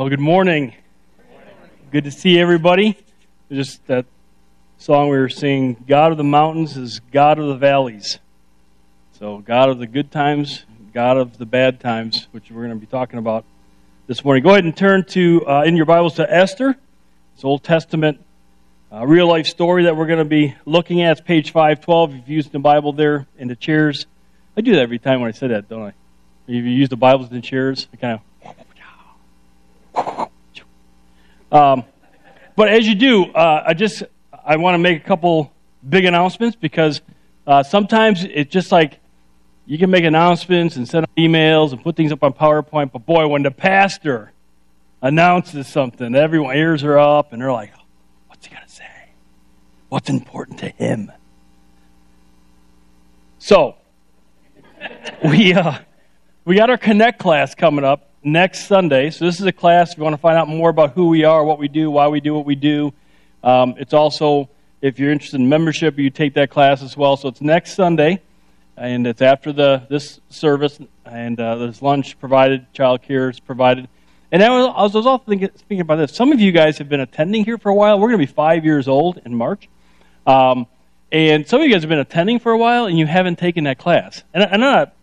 Well, good morning. Good to see everybody. Just that song we were singing God of the mountains is God of the valleys. So, God of the good times, God of the bad times, which we're going to be talking about this morning. Go ahead and turn to, uh, in your Bibles, to Esther. It's Old Testament uh, real life story that we're going to be looking at. It's page 512. If you've used the Bible there in the chairs, I do that every time when I say that, don't I? If you use the Bibles in the chairs, I kind of um, but as you do, uh, I just I want to make a couple big announcements because uh, sometimes it's just like you can make announcements and send emails and put things up on PowerPoint, but boy, when the pastor announces something, everyone ears are up and they're like, "What's he gonna say? What's important to him?" So we uh, we got our Connect class coming up next Sunday. So, this is a class if you want to find out more about who we are, what we do, why we do what we do. Um, it's also, if you're interested in membership, you take that class as well. So, it's next Sunday, and it's after the this service, and uh, there's lunch provided, child care is provided. And I was, I was also thinking, about this. Some of you guys have been attending here for a while. We're going to be five years old in March. Um, and some of you guys have been attending for a while, and you haven't taken that class. And I'm not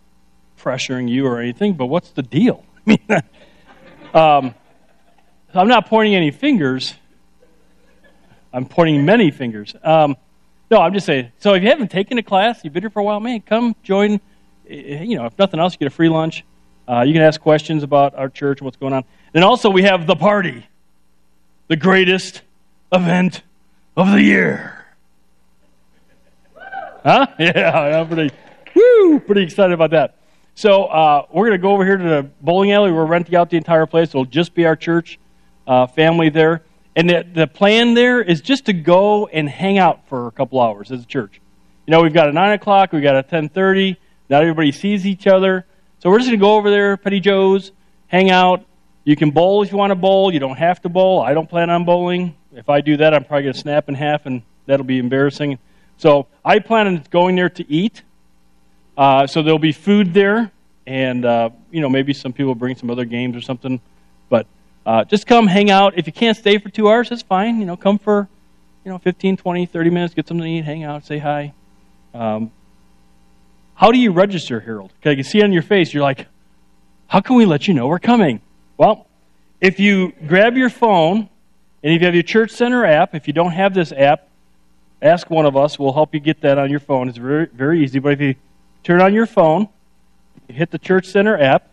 pressuring you or anything, but what's the deal? um, I'm not pointing any fingers. I'm pointing many fingers. Um, no, I'm just saying. So if you haven't taken a class, you've been here for a while, man, come join. You know, if nothing else, you get a free lunch. Uh, you can ask questions about our church and what's going on. And also, we have the party, the greatest event of the year. Huh? Yeah, I'm pretty, woo, pretty excited about that. So uh, we're going to go over here to the bowling alley. We're renting out the entire place. It'll just be our church uh, family there. And the, the plan there is just to go and hang out for a couple hours as a church. You know, we've got a 9 o'clock, we've got a 10.30. Not everybody sees each other. So we're just going to go over there, Petty Joe's, hang out. You can bowl if you want to bowl. You don't have to bowl. I don't plan on bowling. If I do that, I'm probably going to snap in half, and that'll be embarrassing. So I plan on going there to eat. Uh, so there'll be food there, and uh, you know maybe some people bring some other games or something. But uh, just come hang out. If you can't stay for two hours, that's fine. You know, come for you know 15, 20, 30 minutes, get something to eat, hang out, say hi. Um, how do you register, Harold? Because I can see on your face, you're like, how can we let you know we're coming? Well, if you grab your phone, and if you have your Church Center app, if you don't have this app, ask one of us. We'll help you get that on your phone. It's very, very easy. But if you turn on your phone, you hit the Church Center app,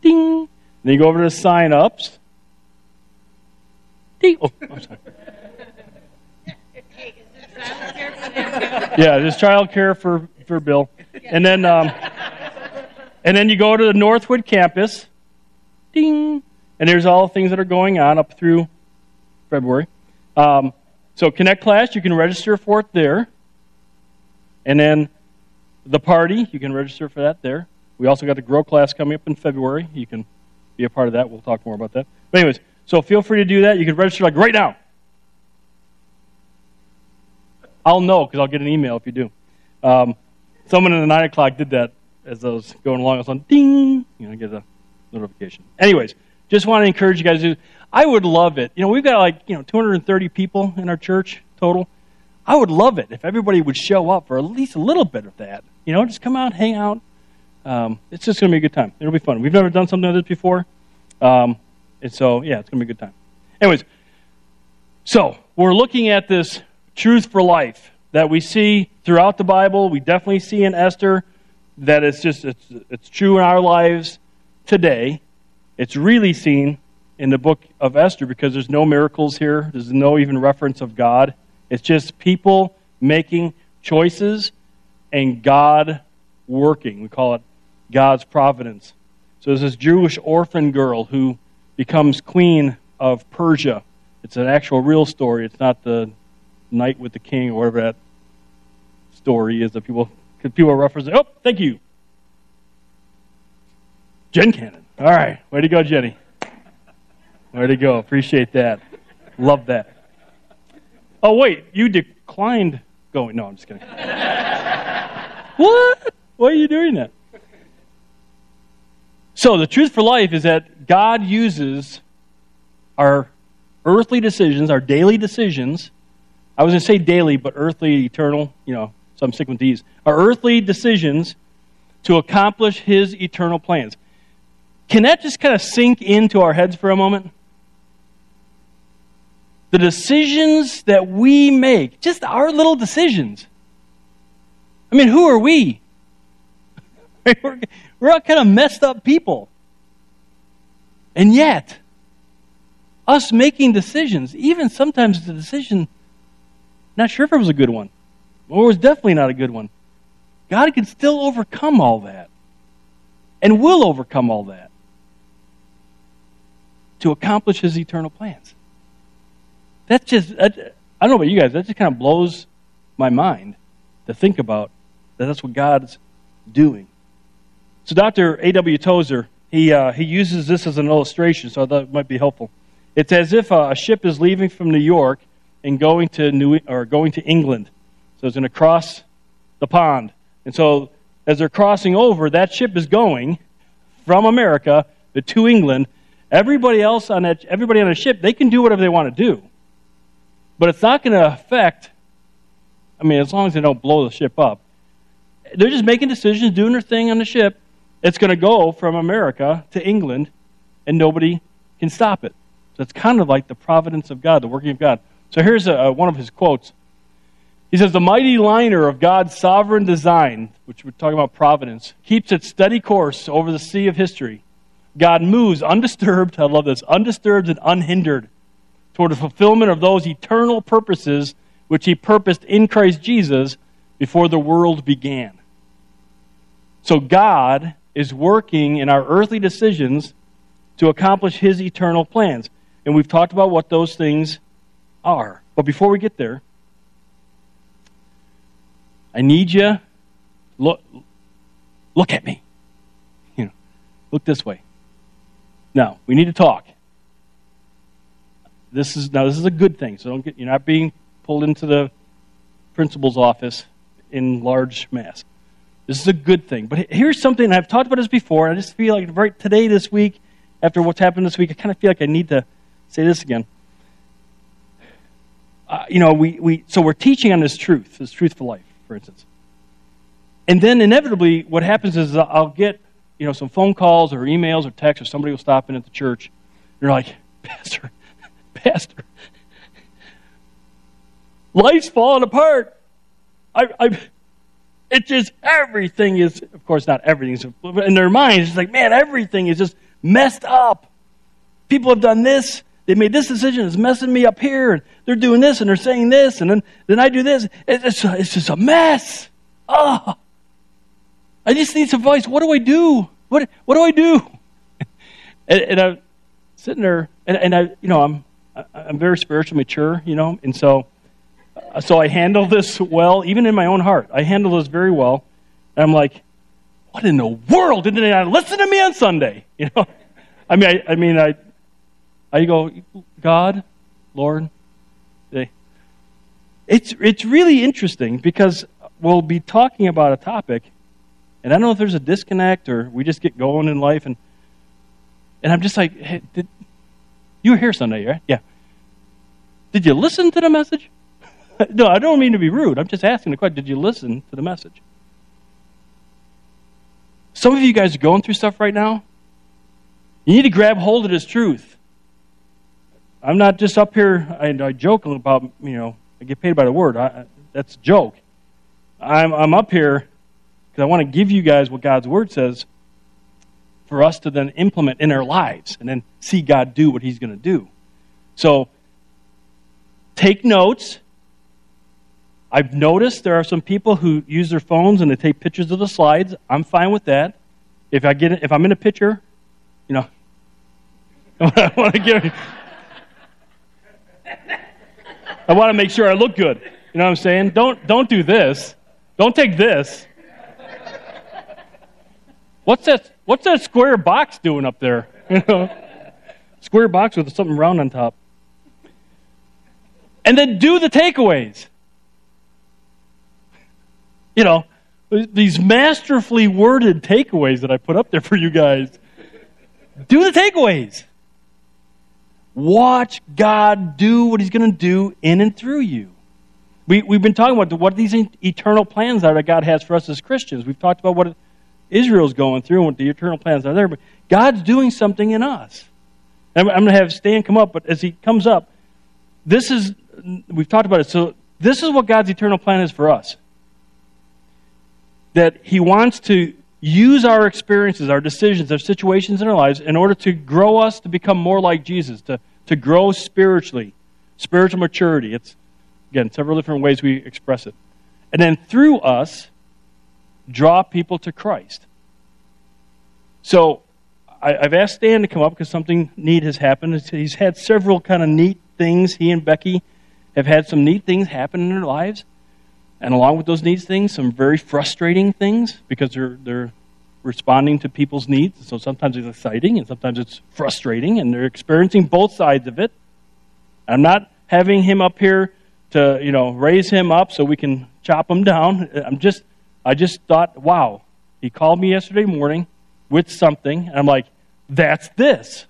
ding, then you go over to sign ups. Ding. Oh, I'm sorry. yeah, there's child care for, for Bill. And then um, and then you go to the Northwood campus. Ding. And there's all the things that are going on up through February. Um, so Connect Class, you can register for it there. And then the party, you can register for that there. We also got the Grow class coming up in February. You can be a part of that. We'll talk more about that. But anyways, so feel free to do that. You can register like right now. I'll know because I'll get an email if you do. Um, someone in the 9 o'clock did that as I was going along. I was on ding, you know, get a notification. Anyways, just want to encourage you guys to I would love it. You know, we've got like, you know, 230 people in our church total. I would love it if everybody would show up for at least a little bit of that. You know, just come out, hang out. Um, it's just going to be a good time. It'll be fun. We've never done something like this before. Um, and so, yeah, it's going to be a good time. Anyways, so we're looking at this truth for life that we see throughout the Bible. We definitely see in Esther that it's just it's, it's true in our lives today. It's really seen in the book of Esther because there's no miracles here. There's no even reference of God. It's just people making choices and God working. We call it God's providence. So there's this Jewish orphan girl who becomes queen of Persia. It's an actual real story. It's not the night with the king or whatever that story is that people people reference. Oh, thank you. Jen Cannon. All right. Way to go, Jenny. Way to go. Appreciate that. Love that. Oh, wait, you declined going. No, I'm just kidding. what? Why are you doing that? So, the truth for life is that God uses our earthly decisions, our daily decisions. I was going to say daily, but earthly, eternal, you know, so I'm sticking with these. Our earthly decisions to accomplish His eternal plans. Can that just kind of sink into our heads for a moment? The decisions that we make, just our little decisions. I mean, who are we? we're, all kind of messed up people. And yet, us making decisions, even sometimes the decision, not sure if it was a good one, or it was definitely not a good one. God can still overcome all that and will overcome all that to accomplish his eternal plans. That's just, I don't know about you guys, that just kind of blows my mind to think about that that's what God's doing. So, Dr. A.W. Tozer, he, uh, he uses this as an illustration, so I thought it might be helpful. It's as if a ship is leaving from New York and going to New or going to England. So it's going to cross the pond. And so as they're crossing over, that ship is going from America to England. Everybody else on that everybody on the ship, they can do whatever they want to do. But it's not going to affect I mean, as long as they don't blow the ship up. They're just making decisions, doing their thing on the ship. It's going to go from America to England, and nobody can stop it. So it's kind of like the providence of God, the working of God. So here's a, one of his quotes. He says, The mighty liner of God's sovereign design, which we're talking about providence, keeps its steady course over the sea of history. God moves undisturbed, I love this, undisturbed and unhindered toward the fulfillment of those eternal purposes which he purposed in Christ Jesus before the world began. So God is working in our earthly decisions to accomplish his eternal plans. And we've talked about what those things are. But before we get there, I need you look look at me. You know, look this way. Now, we need to talk. This is now this is a good thing. So don't get you're not being pulled into the principal's office in large mass. This is a good thing. But here's something I've talked about this before, I just feel like right today, this week, after what's happened this week, I kind of feel like I need to say this again. Uh, you know, we, we so we're teaching on this truth, this truth for life, for instance. And then inevitably, what happens is I'll get you know some phone calls or emails or texts, or somebody will stop in at the church. And they're like, Pastor, Pastor, life's falling apart. I, I, it just everything is, of course, not everything. But in their minds, it's like, man, everything is just messed up. People have done this. They made this decision. It's messing me up here. And they're doing this and they're saying this. And then, then I do this. It's, it's just a mess. Oh, I just need some advice. What do I do? What, what do I do? and, and, I'm sitting there, and, and I, you know, I'm, I'm very spiritually mature, you know, and so, uh, so I handle this well, even in my own heart. I handle this very well. And I'm like, what in the world didn't they listen to me on Sunday? You know, I mean, I, I mean, I, I go, God, Lord, they. It's it's really interesting because we'll be talking about a topic, and I don't know if there's a disconnect or we just get going in life, and and I'm just like, hey, did you were here Sunday, right? Yeah. Did you listen to the message? no, I don't mean to be rude. I'm just asking the question. Did you listen to the message? Some of you guys are going through stuff right now. You need to grab hold of this truth. I'm not just up here, I, I joke about, you know, I get paid by the word. I, that's a joke. I'm, I'm up here because I want to give you guys what God's word says for us to then implement in our lives and then see God do what He's going to do. So, take notes. I've noticed there are some people who use their phones and they take pictures of the slides. I'm fine with that. If I get if I'm in a picture, you know, I want to give. I want to make sure I look good. You know what I'm saying? Don't don't do this. Don't take this. What's that? What's that square box doing up there? You know, square box with something round on top. And then do the takeaways. You know, these masterfully worded takeaways that I put up there for you guys. do the takeaways. Watch God do what He's going to do in and through you. We, we've been talking about what these eternal plans are that God has for us as Christians. We've talked about what Israel's going through and what the eternal plans are there, but God's doing something in us. I'm, I'm going to have Stan come up, but as he comes up, this is, we've talked about it, so this is what God's eternal plan is for us. That He wants to use our experiences, our decisions, our situations in our lives in order to grow us to become more like Jesus, to, to grow spiritually, spiritual maturity. It's, again, several different ways we express it. And then through us, draw people to Christ. So I, have asked Dan to come up because something neat has happened. He's had several kind of neat things. He and Becky have had some neat things happen in their lives. And along with those neat things, some very frustrating things because they're, they're responding to people's needs. So sometimes it's exciting and sometimes it's frustrating, and they're experiencing both sides of it. I'm not having him up here to, you know, raise him up so we can chop him down. I'm just, I just thought, wow. He called me yesterday morning with something, and I'm like, that's this.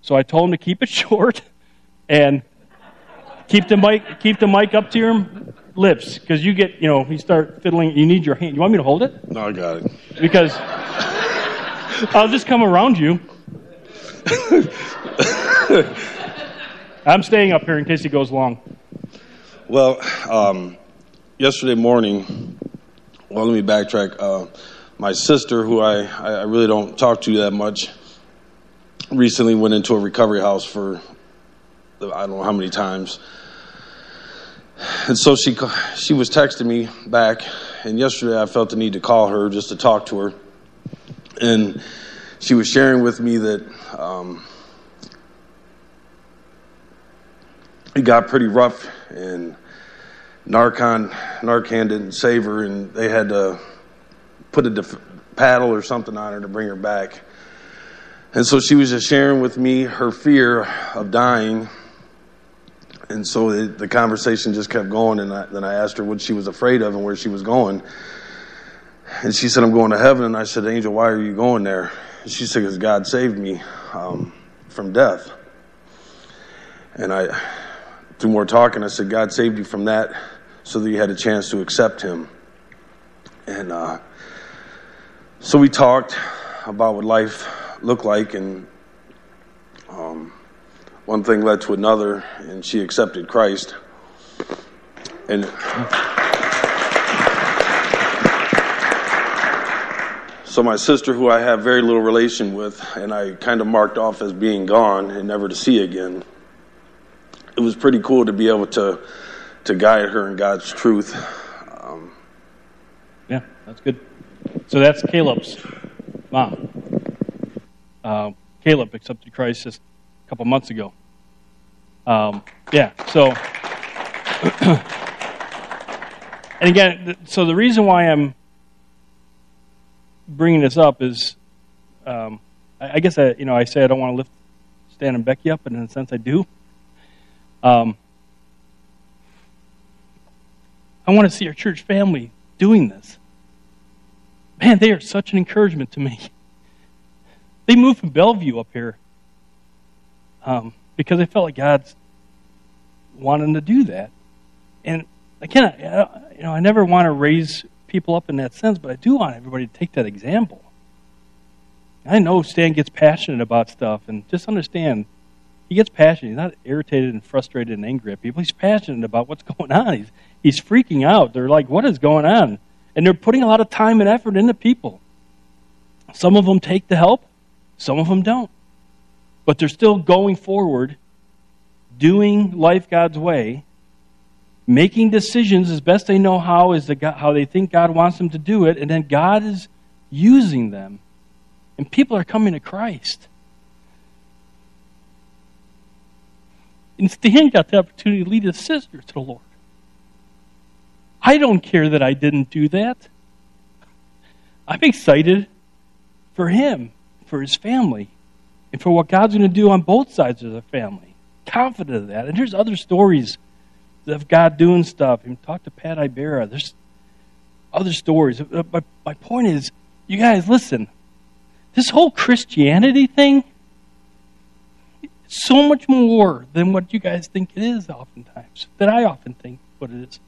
So I told him to keep it short and keep the mic, keep the mic up to your lips because you get, you know, you start fiddling. You need your hand. You want me to hold it? No, I got it. Because I'll just come around you. I'm staying up here in case he goes long. Well, um, yesterday morning, well, let me backtrack. Uh, my sister, who I, I really don't talk to that much, recently went into a recovery house for I don't know how many times. And so she she was texting me back, and yesterday I felt the need to call her just to talk to her, and she was sharing with me that um, it got pretty rough, and Narcan Narcan didn't save her, and they had to put a def- paddle or something on her to bring her back. And so she was just sharing with me her fear of dying and so it, the conversation just kept going. And I, then I asked her what she was afraid of and where she was going. And she said, I'm going to heaven. And I said, Angel, why are you going there? And she said, because God saved me um, from death. And I, through more talking, I said, God saved you from that so that you had a chance to accept Him. And uh, so we talked about what life looked like and um, one thing led to another, and she accepted Christ. And so my sister, who I have very little relation with, and I kind of marked off as being gone and never to see again. It was pretty cool to be able to to guide her in God's truth. Um, yeah, that's good. So that's Caleb's mom. Uh, Caleb accepted Christ just a couple months ago. Um, yeah, so. and again, so the reason why I'm bringing this up is, um, I, I, guess I, you know, I say I don't want to lift Stan and Becky up, but in a sense I do. Um, I want to see our church family doing this. Man, they are such an encouragement to me. They moved from Bellevue up here um, because they felt like God's wanting to do that. And again, I, you know, I never want to raise people up in that sense, but I do want everybody to take that example. I know Stan gets passionate about stuff, and just understand, he gets passionate. He's not irritated and frustrated and angry at people. He's passionate about what's going on. He's, he's freaking out. They're like, what is going on? And they're putting a lot of time and effort into people. Some of them take the help, some of them don't. But they're still going forward, doing life God's way, making decisions as best they know how, is the God, how they think God wants them to do it, and then God is using them. And people are coming to Christ. And Stan got the opportunity to lead his sister to the Lord. I don't care that I didn't do that. I'm excited for him, for his family, and for what God's going to do on both sides of the family. Confident of that. And there's other stories of God doing stuff. And talk to Pat Ibera. There's other stories. Uh, but my point is, you guys, listen. this whole Christianity thing, is so much more than what you guys think it is, oftentimes, that I often think what it is.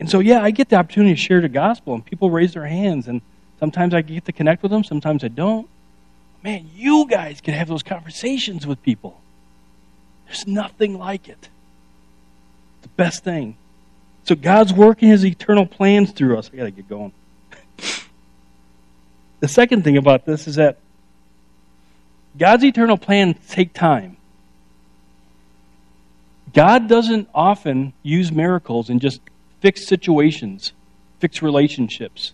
And so, yeah, I get the opportunity to share the gospel, and people raise their hands, and sometimes I get to connect with them, sometimes I don't. Man, you guys can have those conversations with people. There's nothing like it. It's The best thing. So God's working his eternal plans through us. I got to get going. the second thing about this is that God's eternal plans take time. God doesn't often use miracles and just fix situations, fix relationships.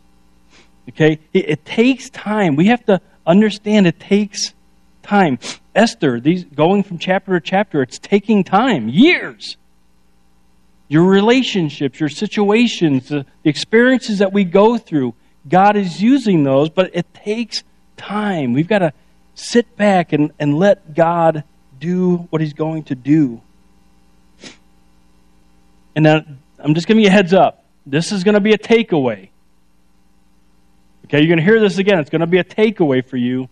Okay? It, it, takes time. We have to understand it takes time. Esther, these going from chapter to chapter, it's taking time, years. Your relationships, your situations, the experiences that we go through, God is using those, but it takes time. We've got to sit back and, and let God do what He's going to do. And now, I'm just giving you a heads up. This is going to be a takeaway. Okay, you're going to hear this again. It's going to be a takeaway for you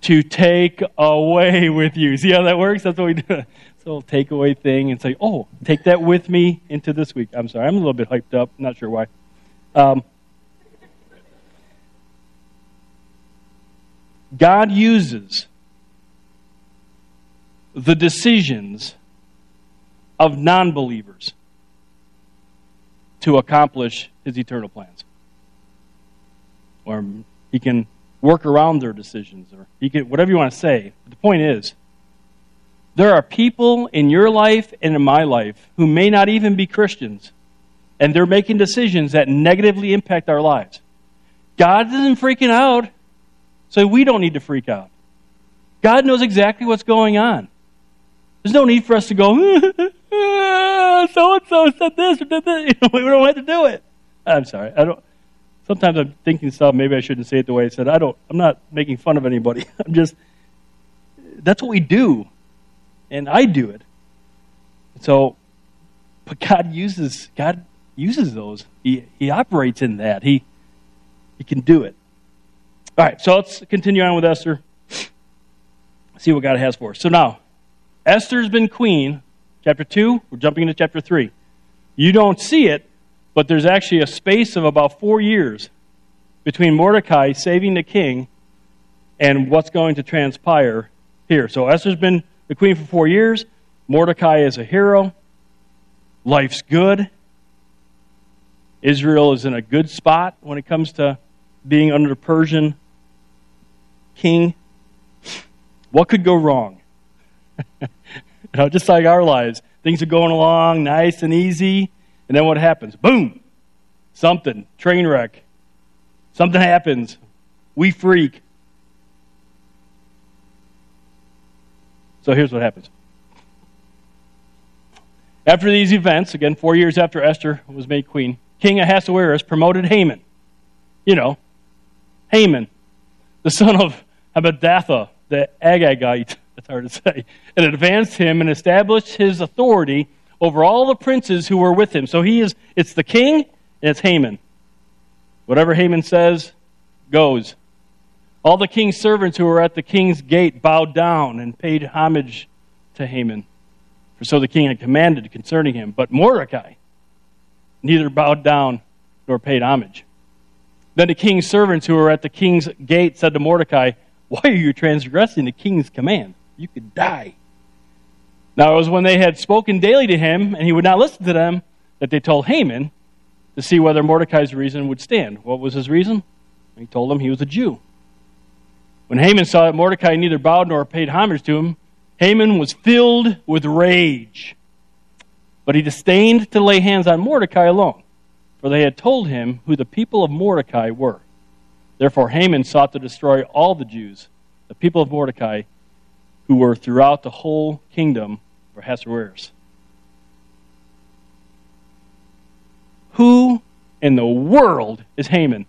to take away with you. See how that works? That's what we do. It's a little takeaway thing and say, oh, take that with me into this week. I'm sorry, I'm a little bit hyped up. Not sure why. Um, God uses the decisions of non believers to accomplish his eternal plans. Or he can work around their decisions, or he can, whatever you want to say. But the point is, there are people in your life and in my life who may not even be Christians, and they're making decisions that negatively impact our lives. God isn't freaking out, so we don't need to freak out. God knows exactly what's going on. There's no need for us to go, so and so said this or did this. we don't have to do it. I'm sorry. I don't. Sometimes I'm thinking stuff. Maybe I shouldn't say it the way I said. I don't. I'm not making fun of anybody. I'm just. That's what we do, and I do it. So, but God uses God uses those. He He operates in that. He He can do it. All right. So let's continue on with Esther. See what God has for us. So now, Esther's been queen. Chapter 2, we're jumping into chapter 3. You don't see it, but there's actually a space of about four years between Mordecai saving the king and what's going to transpire here. So Esther's been the queen for four years. Mordecai is a hero. Life's good. Israel is in a good spot when it comes to being under the Persian king. What could go wrong? you know, just like our lives. Things are going along nice and easy, and then what happens? Boom! Something, train wreck. Something happens. We freak. So here's what happens. After these events, again, four years after Esther was made queen, King Ahasuerus promoted Haman. You know, Haman, the son of Hammedatha, the Agagite, that's hard to say, and advanced him and established his authority over all the princes who were with him. So he is, it's the king and it's Haman. Whatever Haman says goes. All the king's servants who were at the king's gate bowed down and paid homage to Haman. For so the king had commanded concerning him. But Mordecai neither bowed down nor paid homage. Then the king's servants who were at the king's gate said to Mordecai, Why are you transgressing the king's command? You could die. Now it was when they had spoken daily to him, and he would not listen to them, that they told Haman to see whether Mordecai's reason would stand. What was his reason? He told them he was a Jew. When Haman saw that Mordecai neither bowed nor paid homage to him, Haman was filled with rage. But he disdained to lay hands on Mordecai alone, for they had told him who the people of Mordecai were. Therefore, Haman sought to destroy all the Jews, the people of Mordecai, who were throughout the whole kingdom of Ahasuerus. Who in the world is Haman?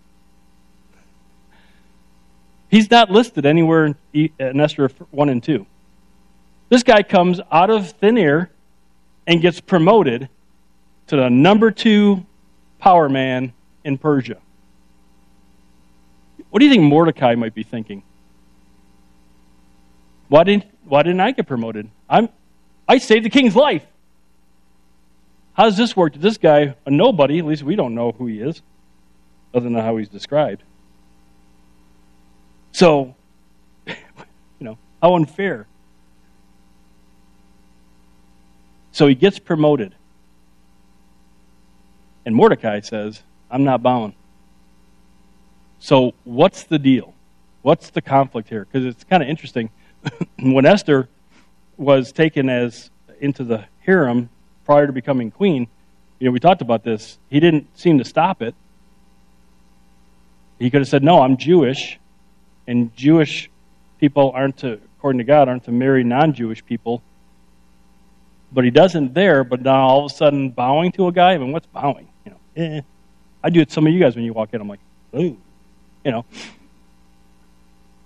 He's not listed anywhere in Esther 1 and 2. This guy comes out of thin air and gets promoted to the number two power man in Persia. What do you think Mordecai might be thinking? Why didn't, why didn't I get promoted? I'm, I saved the king's life. How does this work? Did This guy, a nobody, at least we don't know who he is, other than how he's described. So, you know, how unfair. So he gets promoted. And Mordecai says, I'm not bowing. So, what's the deal? What's the conflict here? Because it's kind of interesting. when Esther was taken as into the harem prior to becoming queen, you know, we talked about this. He didn't seem to stop it. He could have said, "No, I'm Jewish, and Jewish people aren't to, according to God, aren't to marry non-Jewish people." But he doesn't there. But now all of a sudden, bowing to a guy. I mean, what's bowing? You know, eh. I do it. Some of you guys when you walk in, I'm like, "Ooh," you know.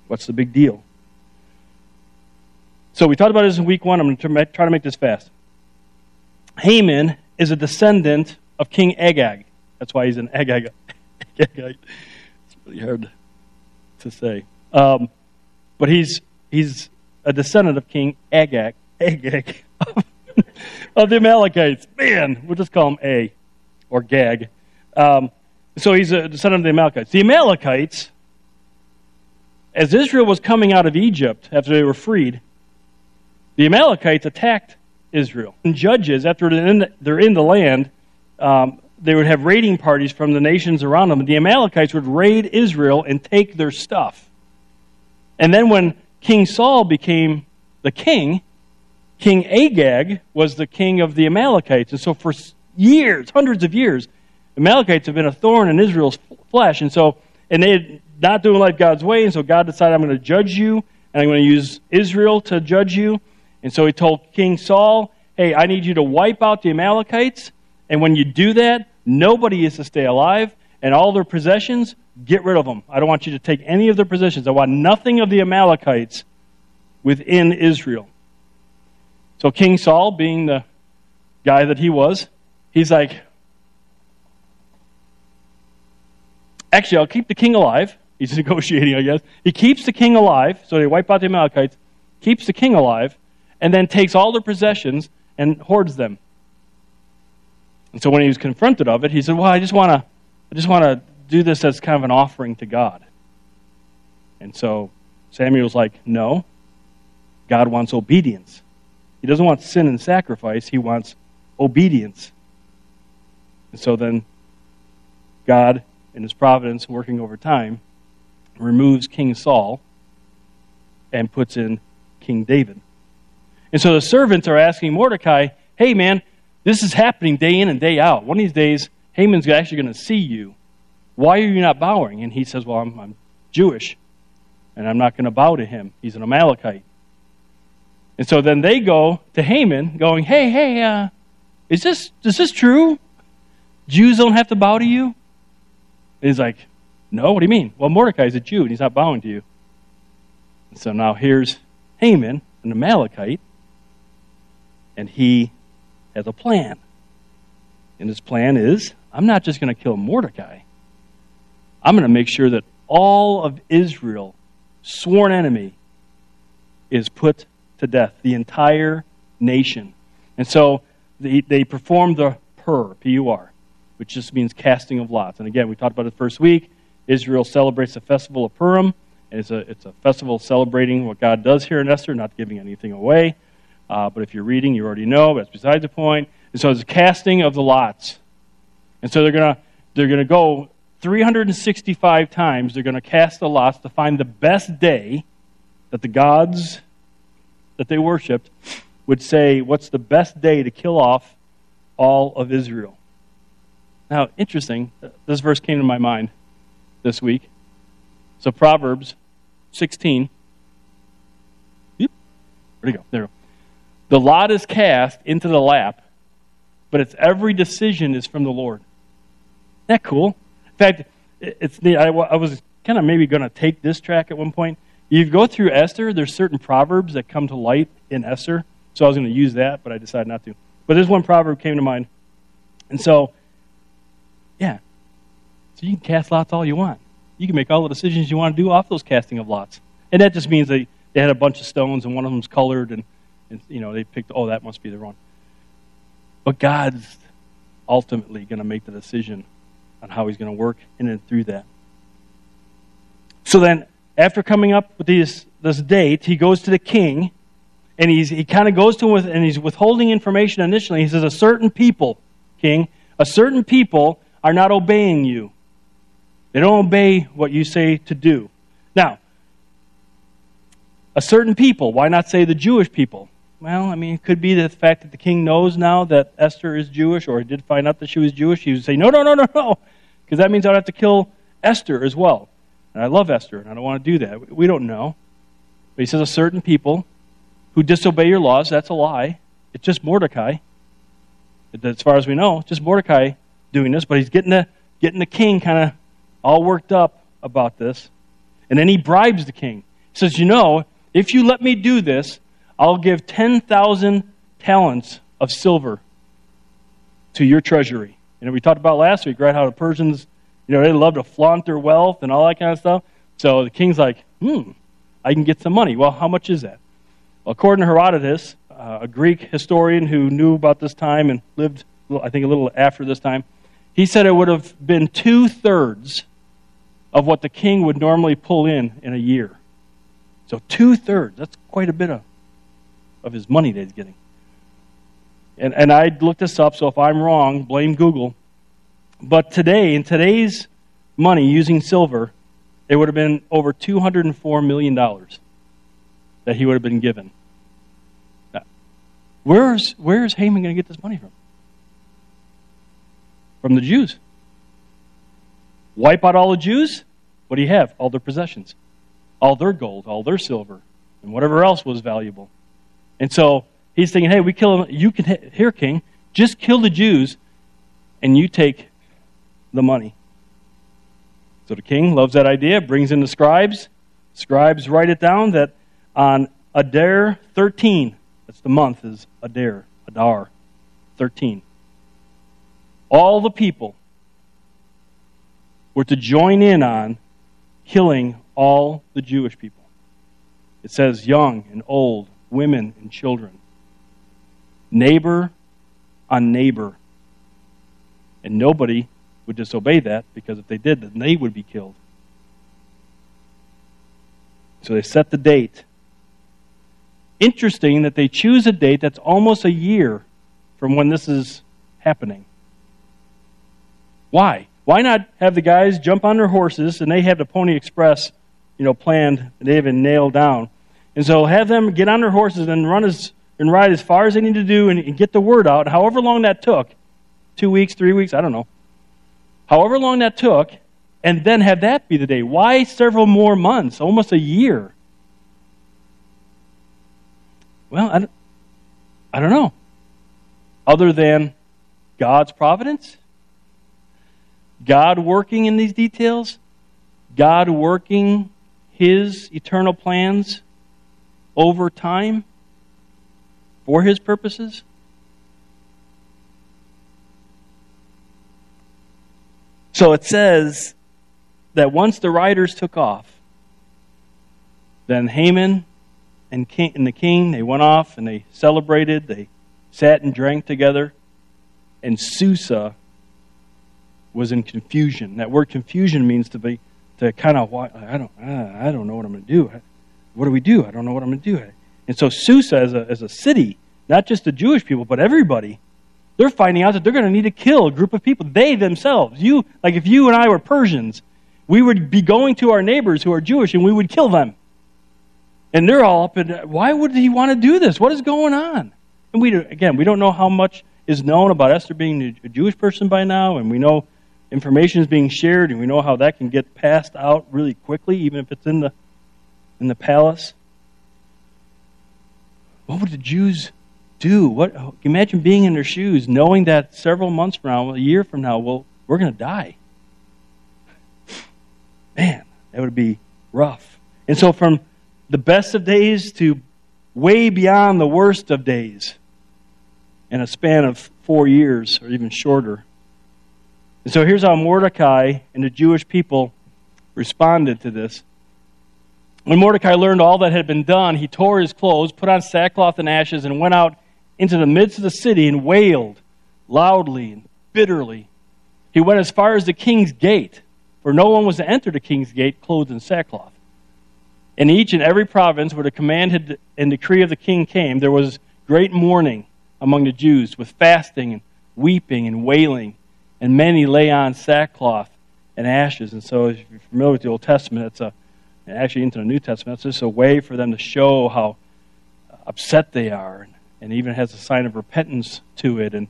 What's the big deal? So we talked about this in week one. I'm going to try to make this fast. Haman is a descendant of King Agag. That's why he's an Agag. It's really hard to say. Um, but he's he's a descendant of King Agag. Agag of the Amalekites. Man, we'll just call him A or Gag. Um, so he's a descendant of the Amalekites. The Amalekites, as Israel was coming out of Egypt after they were freed, the Amalekites attacked Israel. And judges, after they're in the, land, um, they would have raiding parties from the nations around them. The Amalekites would raid Israel and take their stuff. And then when King Saul became the king, King Agag was the king of the Amalekites. And so for years, hundreds of years, the Amalekites have been a thorn in Israel's flesh. And so, and they not doing life God's way. And so God decided, I'm going to judge you, and I'm going to use Israel to judge you. And so he told King Saul, Hey, I need you to wipe out the Amalekites. And when you do that, nobody is to stay alive. And all their possessions, get rid of them. I don't want you to take any of their possessions. I want nothing of the Amalekites within Israel. So King Saul, being the guy that he was, he's like, Actually, I'll keep the king alive. He's negotiating, I guess. He keeps the king alive, so they wipe out the Amalekites, keeps the king alive, and then takes all their possessions and hoards them. And so when he was confronted of it, he said, "Well, I just want to, I just want to do this as kind of an offering to God." And so Samuel's like, "No. God wants obedience. He doesn't want sin and sacrifice. He wants obedience." And so then God, in His providence, working over time, removes King Saul and puts in King David. And so the servants are asking Mordecai, hey, man, this is happening day in and day out. One of these days, Haman's actually going to see you. Why are you not bowing? And he says, well, I'm, I'm Jewish, and I'm not going to bow to him. He's an Amalekite. And so then they go to Haman, going, hey, hey, uh, is, this, is this true? Jews don't have to bow to you? And he's like, no, what do you mean? Well, Mordecai is a Jew, and he's not bowing to you. And so now here's Haman, an Amalekite, and he has a plan. And his plan is I'm not just going to kill Mordecai, I'm going to make sure that all of Israel, sworn enemy, is put to death, the entire nation. And so they, they perform the Pur, P U R, which just means casting of lots. And again, we talked about it first week. Israel celebrates the festival of Purim, and it's a, it's a festival celebrating what God does here in Esther, not giving anything away. Uh, but if you're reading, you already know. That's beside the point. And so it's a casting of the lots. And so they're going to they're to go 365 times. They're going to cast the lots to find the best day that the gods that they worshipped would say, what's the best day to kill off all of Israel? Now, interesting, this verse came to my mind this week. So, Proverbs 16. Where'd it go? There the lot is cast into the lap, but its every decision is from the Lord. Isn't that cool? In fact, it's I, I was kind of maybe going to take this track at one point. You go through Esther, there's certain proverbs that come to light in Esther. So I was going to use that, but I decided not to. But this one proverb came to mind. And so, yeah. So you can cast lots all you want. You can make all the decisions you want to do off those casting of lots. And that just means they, they had a bunch of stones and one of them's colored and, and you know, they picked, oh, that must be the one. But God's ultimately going to make the decision on how he's going to work in and through that. So then, after coming up with these, this date, he goes to the king, and he's, he kind of goes to him with, and he's withholding information initially. He says, A certain people, king, a certain people are not obeying you. They don't obey what you say to do. Now, a certain people, why not say the Jewish people? Well, I mean, it could be the fact that the king knows now that Esther is Jewish, or he did find out that she was Jewish. He would say, no, no, no, no, no, because that means I'd have to kill Esther as well. And I love Esther, and I don't want to do that. We don't know. But he says, a certain people who disobey your laws, that's a lie. It's just Mordecai. As far as we know, just Mordecai doing this, but he's getting the, getting the king kind of all worked up about this. And then he bribes the king. He says, You know, if you let me do this, I'll give 10,000 talents of silver to your treasury. You know, we talked about last week, right, how the Persians, you know, they love to flaunt their wealth and all that kind of stuff. So the king's like, hmm, I can get some money. Well, how much is that? Well, according to Herodotus, uh, a Greek historian who knew about this time and lived, I think, a little after this time, he said it would have been two thirds of what the king would normally pull in in a year. So two thirds, that's quite a bit of of his money that he's getting. And, and I looked this up, so if I'm wrong, blame Google. But today, in today's money using silver, it would have been over $204 million that he would have been given. Where's, where's Haman going to get this money from? From the Jews. Wipe out all the Jews? What do you have? All their possessions, all their gold, all their silver, and whatever else was valuable. And so he's thinking, hey, we kill him. You can, here, king, just kill the Jews and you take the money. So the king loves that idea, brings in the scribes. Scribes write it down that on Adar 13, that's the month, is Adar, Adar 13. All the people were to join in on killing all the Jewish people. It says young and old, women, and children. Neighbor on neighbor. And nobody would disobey that because if they did, then they would be killed. So they set the date. Interesting that they choose a date that's almost a year from when this is happening. Why? Why not have the guys jump on their horses and they have the Pony Express, you know, planned, they have nailed down. And so have them get on their horses and run as and ride as far as they need to do and, and get the word out, however long that took. Two weeks, three weeks, I don't know. However long that took, and then have that be the day. Why several more months? Almost a year. Well, I don't, I don't know. Other than God's providence? God working in these details? God working His eternal plans over time for his purposes? So it says that once the riders took off, then Haman and, king, and the king, they went off and they celebrated, they sat and drank together, and Susa was in confusion. That word confusion means to be to kind of I don't I don't know what I'm going to do what do we do? I don't know what I'm going to do. And so Susa, as a, uh, as a city, not just the Jewish people, but everybody, they're finding out that they're going to need to kill a group of people. They themselves. You, like if you and I were Persians, we would be going to our neighbors who are Jewish and we would kill them. And they're all up in, why would he want to do this? What is going on? And we, again, we don't know how much is known about Esther being a Jewish person by now, and we know information is being shared, and we know how that can get passed out really quickly, even if it's in the in the palace. What would the Jews do? What imagine being in their shoes, knowing that several months from now, a year from now, well, we're going to die. Man, that would be rough. And so, from the best of days to way beyond the worst of days, in a span of four years or even shorter. And so, here's how Mordecai and the Jewish people responded to this. When Mordecai learned all that had been done, he tore his clothes, put on sackcloth and ashes, and went out into the midst of the city and wailed loudly and bitterly. He went as far as the king's gate, for no one was to enter the king's gate clothed in sackcloth. In each and every province where the command and decree of the king came, there was great mourning among the Jews, with fasting and weeping and wailing, and many lay on sackcloth and ashes. And so, if you're familiar with the Old Testament, it's a actually into the New Testament, it's just a way for them to show how upset they are, and even has a sign of repentance to it, and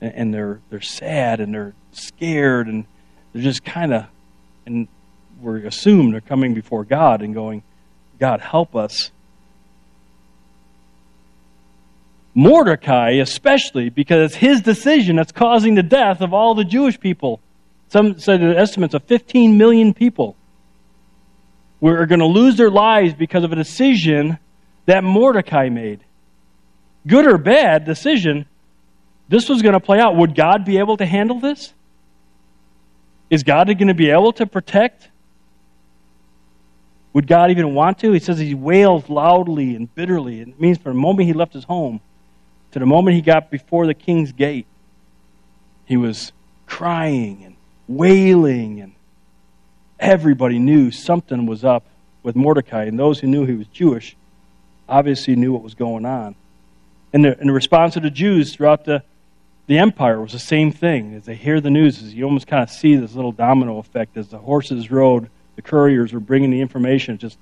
and they're they're sad and they're scared and they're just kind of and we're assumed they're coming before God and going, God help us. Mordecai, especially, because it's his decision that's causing the death of all the Jewish people. Some said the estimates of 15 million people are going to lose their lives because of a decision that Mordecai made. Good or bad decision, this was going to play out. Would God be able to handle this? Is God going to be able to protect? Would God even want to? He says he wailed loudly and bitterly. It means from the moment he left his home to the moment he got before the king's gate, he was crying and wailing and everybody knew something was up with Mordecai, and those who knew he was Jewish obviously knew what was going on. And the, and the response of the Jews throughout the, the empire was the same thing. As they hear the news, as you almost kind of see this little domino effect as the horses rode, the couriers were bringing the information, just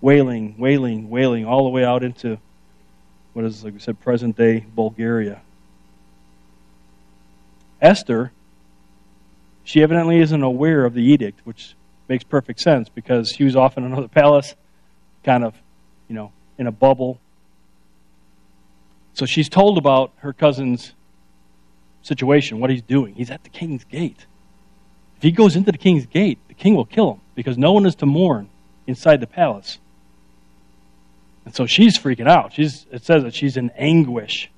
wailing, wailing, wailing, all the way out into what is, like we said, present day Bulgaria. Esther, she evidently isn't aware of the edict, which makes perfect sense because he was off in another palace, kind of, you know, in a bubble. So she's told about her cousin's situation, what he's doing. He's at the king's gate. If he goes into the king's gate, the king will kill him because no one is to mourn inside the palace. And so she's freaking out. She's, it says that she's in anguish.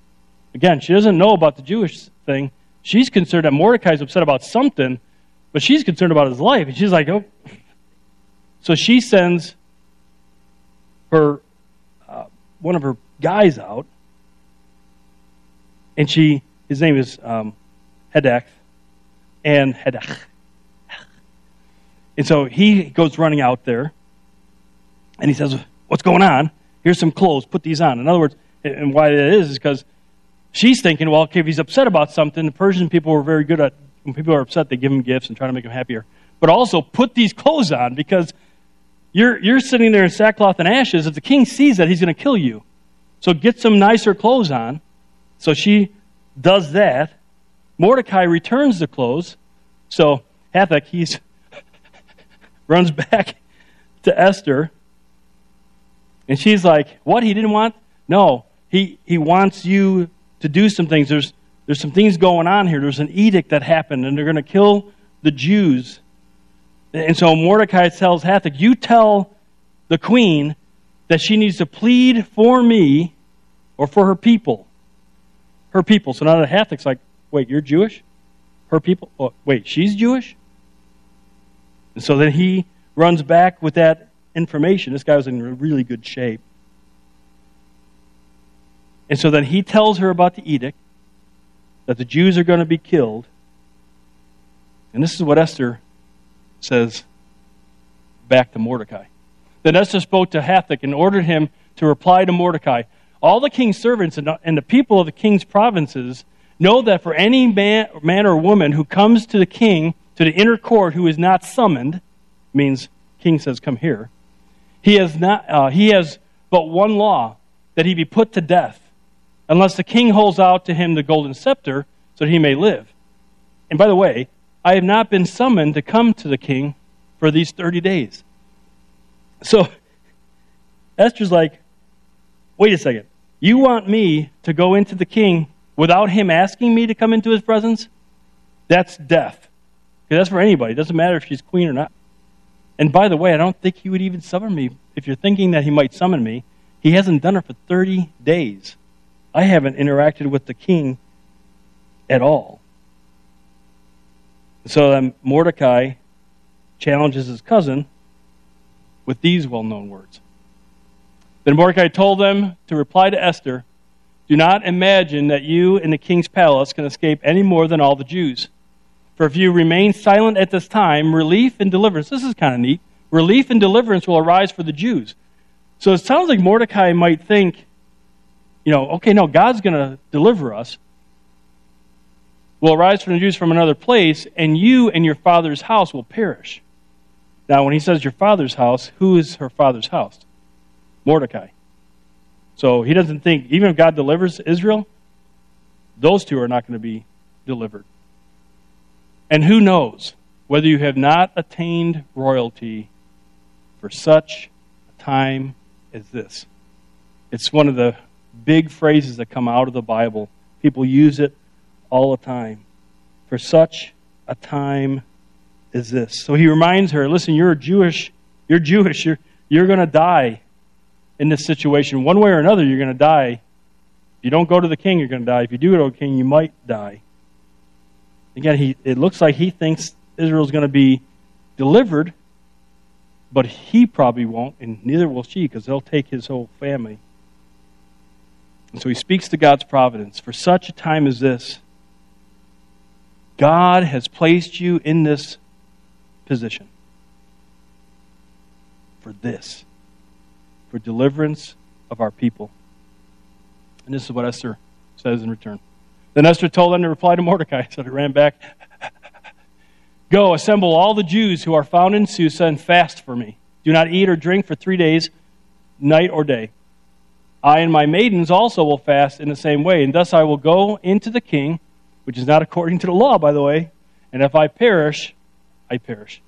Again, she doesn't know about the Jewish thing. She's concerned that Mordecai's upset about something but she's concerned about his life. And she's like, oh. So she sends her, uh, one of her guys out. And she, his name is um, Hedek. And Hedek. And so he goes running out there. And he says, What's going on? Here's some clothes. Put these on. In other words, and why it is, is because she's thinking, well, okay, if he's upset about something, the Persian people were very good at when people are upset, they give them gifts and try to make them happier. But also put these clothes on because you're, you're sitting there in sackcloth and ashes. If the king sees that, he's going to kill you. So get some nicer clothes on. So she does that. Mordecai returns the clothes. So Hathach, he's runs back to Esther. And she's like, What? He didn't want? No. He, he wants you to do some things. There's, there's some things going on here. There's an edict that happened, and they're going to kill the Jews. And so Mordecai tells Hathach, You tell the queen that she needs to plead for me or for her people. Her people. So now the Hathach's like, Wait, you're Jewish? Her people? Oh, wait, she's Jewish? And so then he runs back with that information. This guy was in really good shape. And so then he tells her about the edict that the Jews are going to be killed. And this is what Esther says back to Mordecai. Then Esther spoke to Hathach and ordered him to reply to Mordecai All the king's servants and the people of the king's provinces know that for any man, man or woman who comes to the king, to the inner court, who is not summoned, means king says, Come here, he has, not, uh, he has but one law that he be put to death unless the king holds out to him the golden scepter so that he may live. And by the way, I have not been summoned to come to the king for these 30 days. So Esther's like, wait a second. You want me to go into the king without him asking me to come into his presence? That's death. Because that's for anybody. It doesn't matter if she's queen or not. And by the way, I don't think he would even summon me. If you're thinking that he might summon me, he hasn't done it for 30 days. I haven't interacted with the king at all. So Mordecai challenges his cousin with these well known words. Then Mordecai told them to reply to Esther Do not imagine that you in the king's palace can escape any more than all the Jews. For if you remain silent at this time, relief and deliverance, this is kind of neat, relief and deliverance will arise for the Jews. So it sounds like Mordecai might think, you know, okay, no, God's going to deliver us. Will arise from the Jews from another place, and you and your father's house will perish. Now, when he says your father's house, who is her father's house? Mordecai. So he doesn't think, even if God delivers Israel, those two are not going to be delivered. And who knows whether you have not attained royalty for such a time as this? It's one of the big phrases that come out of the Bible. People use it all the time. For such a time as this. So he reminds her, listen, you're Jewish, you're Jewish, you're, you're going to die in this situation. One way or another, you're going to die. If you don't go to the king, you're going to die. If you do go to the king, you might die. Again, he, it looks like he thinks Israel's going to be delivered, but he probably won't, and neither will she, because they'll take his whole family. And so he speaks to God's providence. For such a time as this, God has placed you in this position for this, for deliverance of our people. And this is what Esther says in return. Then Esther told them to reply to Mordecai. So he ran back. Go, assemble all the Jews who are found in Susa and fast for me. Do not eat or drink for three days, night or day. I and my maidens also will fast in the same way, and thus I will go into the king, which is not according to the law, by the way, and if I perish, I perish.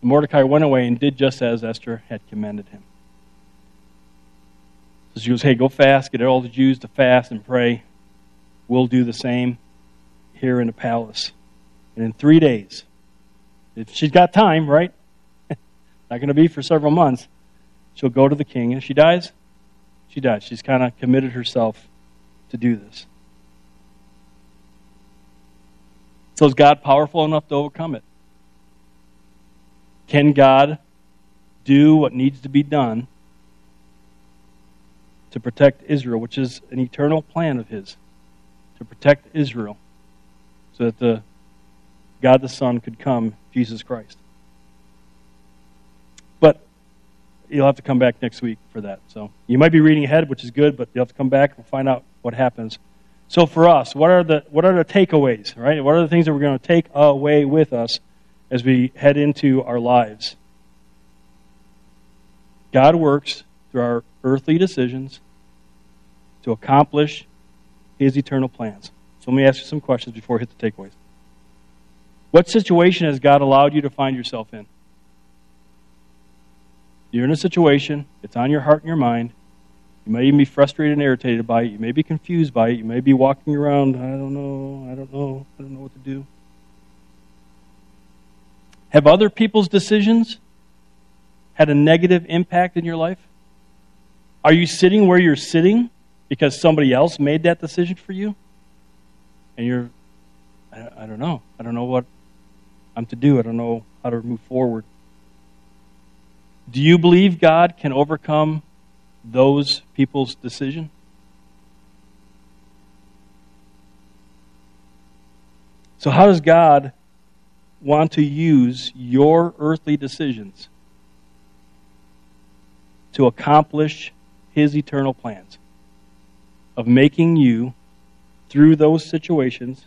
So Mordecai went away and did just as Esther had commanded him. So she goes, Hey, go fast, get all the Jews to fast and pray. We'll do the same here in the palace. And in three days, if she's got time, right? Not going to be for several months. She'll go to the king. And if she dies, she dies. She's kind of committed herself to do this. So is God powerful enough to overcome it? Can God do what needs to be done to protect Israel, which is an eternal plan of His, to protect Israel so that the God the Son could come, Jesus Christ? But you'll have to come back next week for that. So you might be reading ahead, which is good, but you'll have to come back and find out what happens. So for us, what are the what are the takeaways, right? What are the things that we're going to take away with us as we head into our lives. God works through our earthly decisions to accomplish his eternal plans. So let me ask you some questions before we hit the takeaways. What situation has God allowed you to find yourself in? You're in a situation, it's on your heart and your mind. You may even be frustrated and irritated by it. You may be confused by it. You may be walking around, I don't know, I don't know, I don't know what to do. Have other people's decisions had a negative impact in your life? Are you sitting where you're sitting because somebody else made that decision for you? And you're, I, don't know. I don't know what I'm to do. I don't know how to move forward. Do you believe God can overcome those people's decision? So, how does God want to use your earthly decisions to accomplish his eternal plans of making you, through those situations,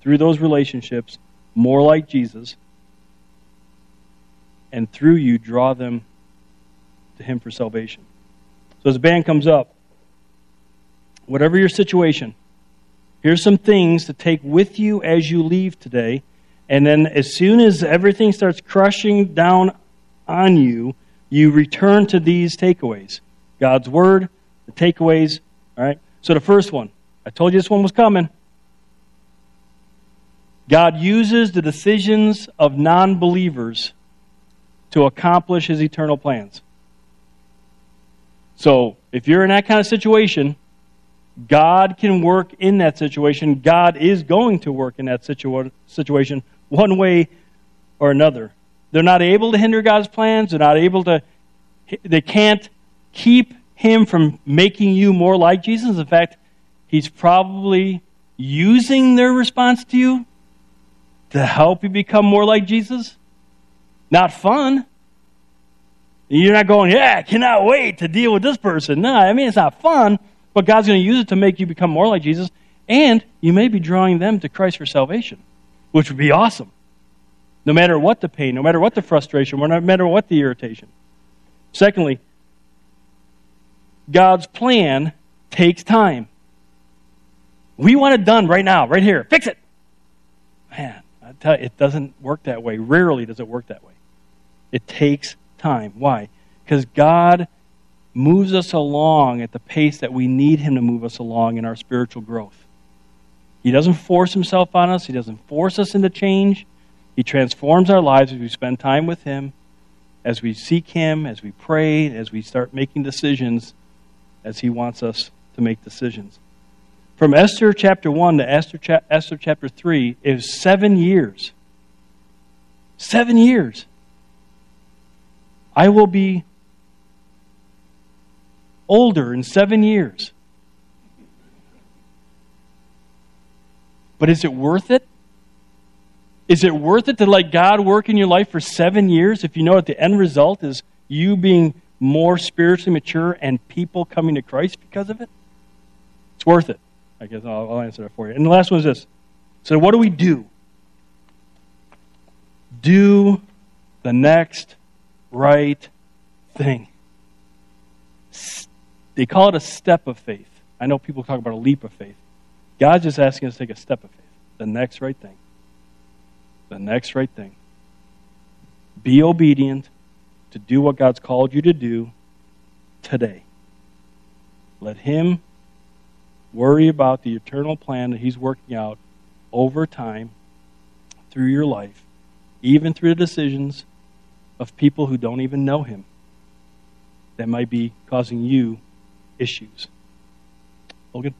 through those relationships, more like Jesus, and through you draw them to him for salvation. So as the band comes up, whatever your situation, here's some things to take with you as you leave today and then as soon as everything starts crushing down on you, you return to these takeaways God's Word, the takeaways. All right? So the first one, I told you this one was coming. God uses the decisions of non believers to accomplish his eternal plans. So, if you're in that kind of situation, God can work in that situation. God is going to work in that situa- situation one way or another. they're not able to hinder God's plans. They're not able to, they can't keep Him from making you more like Jesus. In fact, He's probably using their response to you to help you become more like Jesus. Not fun. You're not going, yeah, I cannot wait to deal with this person. No, I mean, it's not fun, but God's going to use it to make you become more like Jesus, and you may be drawing them to Christ for salvation, which would be awesome. No matter what the pain, no matter what the frustration, no matter what the irritation. Secondly, God's plan takes time. We want it done right now, right here. Fix it. Man, I tell you, it doesn't work that way. Rarely does it work that way. It takes time. Why? Because God moves us along at the pace that we need Him to move us along in our spiritual growth. He doesn't force Himself on us, He doesn't force us into change. He transforms our lives as we spend time with Him, as we seek Him, as we pray, as we start making decisions as He wants us to make decisions. From Esther chapter 1 to Esther, cha- Esther chapter 3 is seven years. Seven years. I will be older in seven years. But is it worth it? Is it worth it to let God work in your life for seven years if you know that the end result is you being more spiritually mature and people coming to Christ because of it? It's worth it. I guess I'll, I'll answer that for you. And the last one is this. So, what do we do? Do the next right thing. They call it a step of faith. I know people talk about a leap of faith. God's just asking us to take a step of faith. The next right thing. The next right thing. Be obedient to do what God's called you to do today. Let Him worry about the eternal plan that He's working out over time through your life, even through the decisions of people who don't even know him that might be causing you issues. Logan?